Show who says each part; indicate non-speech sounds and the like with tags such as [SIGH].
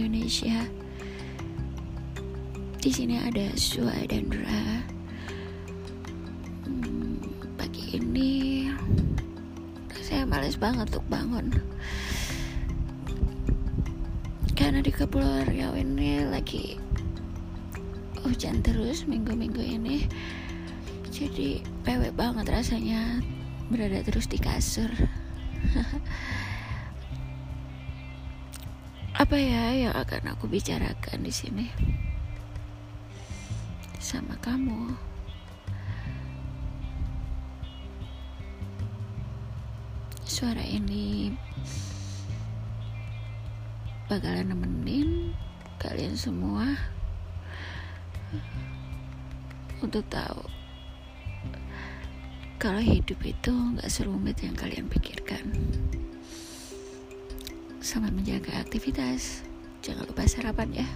Speaker 1: Indonesia. Di sini ada Sua dan Dra. Hmm, pagi ini saya males banget untuk bangun. Karena di Kepulauan Riau ini lagi hujan terus minggu-minggu ini. Jadi pewek banget rasanya berada terus di kasur. [LAUGHS] Apa ya yang akan aku bicarakan di sini sama kamu? Suara ini bakalan nemenin kalian semua untuk tahu kalau hidup itu nggak serumit yang kalian pikirkan. Selamat menjaga aktivitas. Jangan lupa sarapan ya.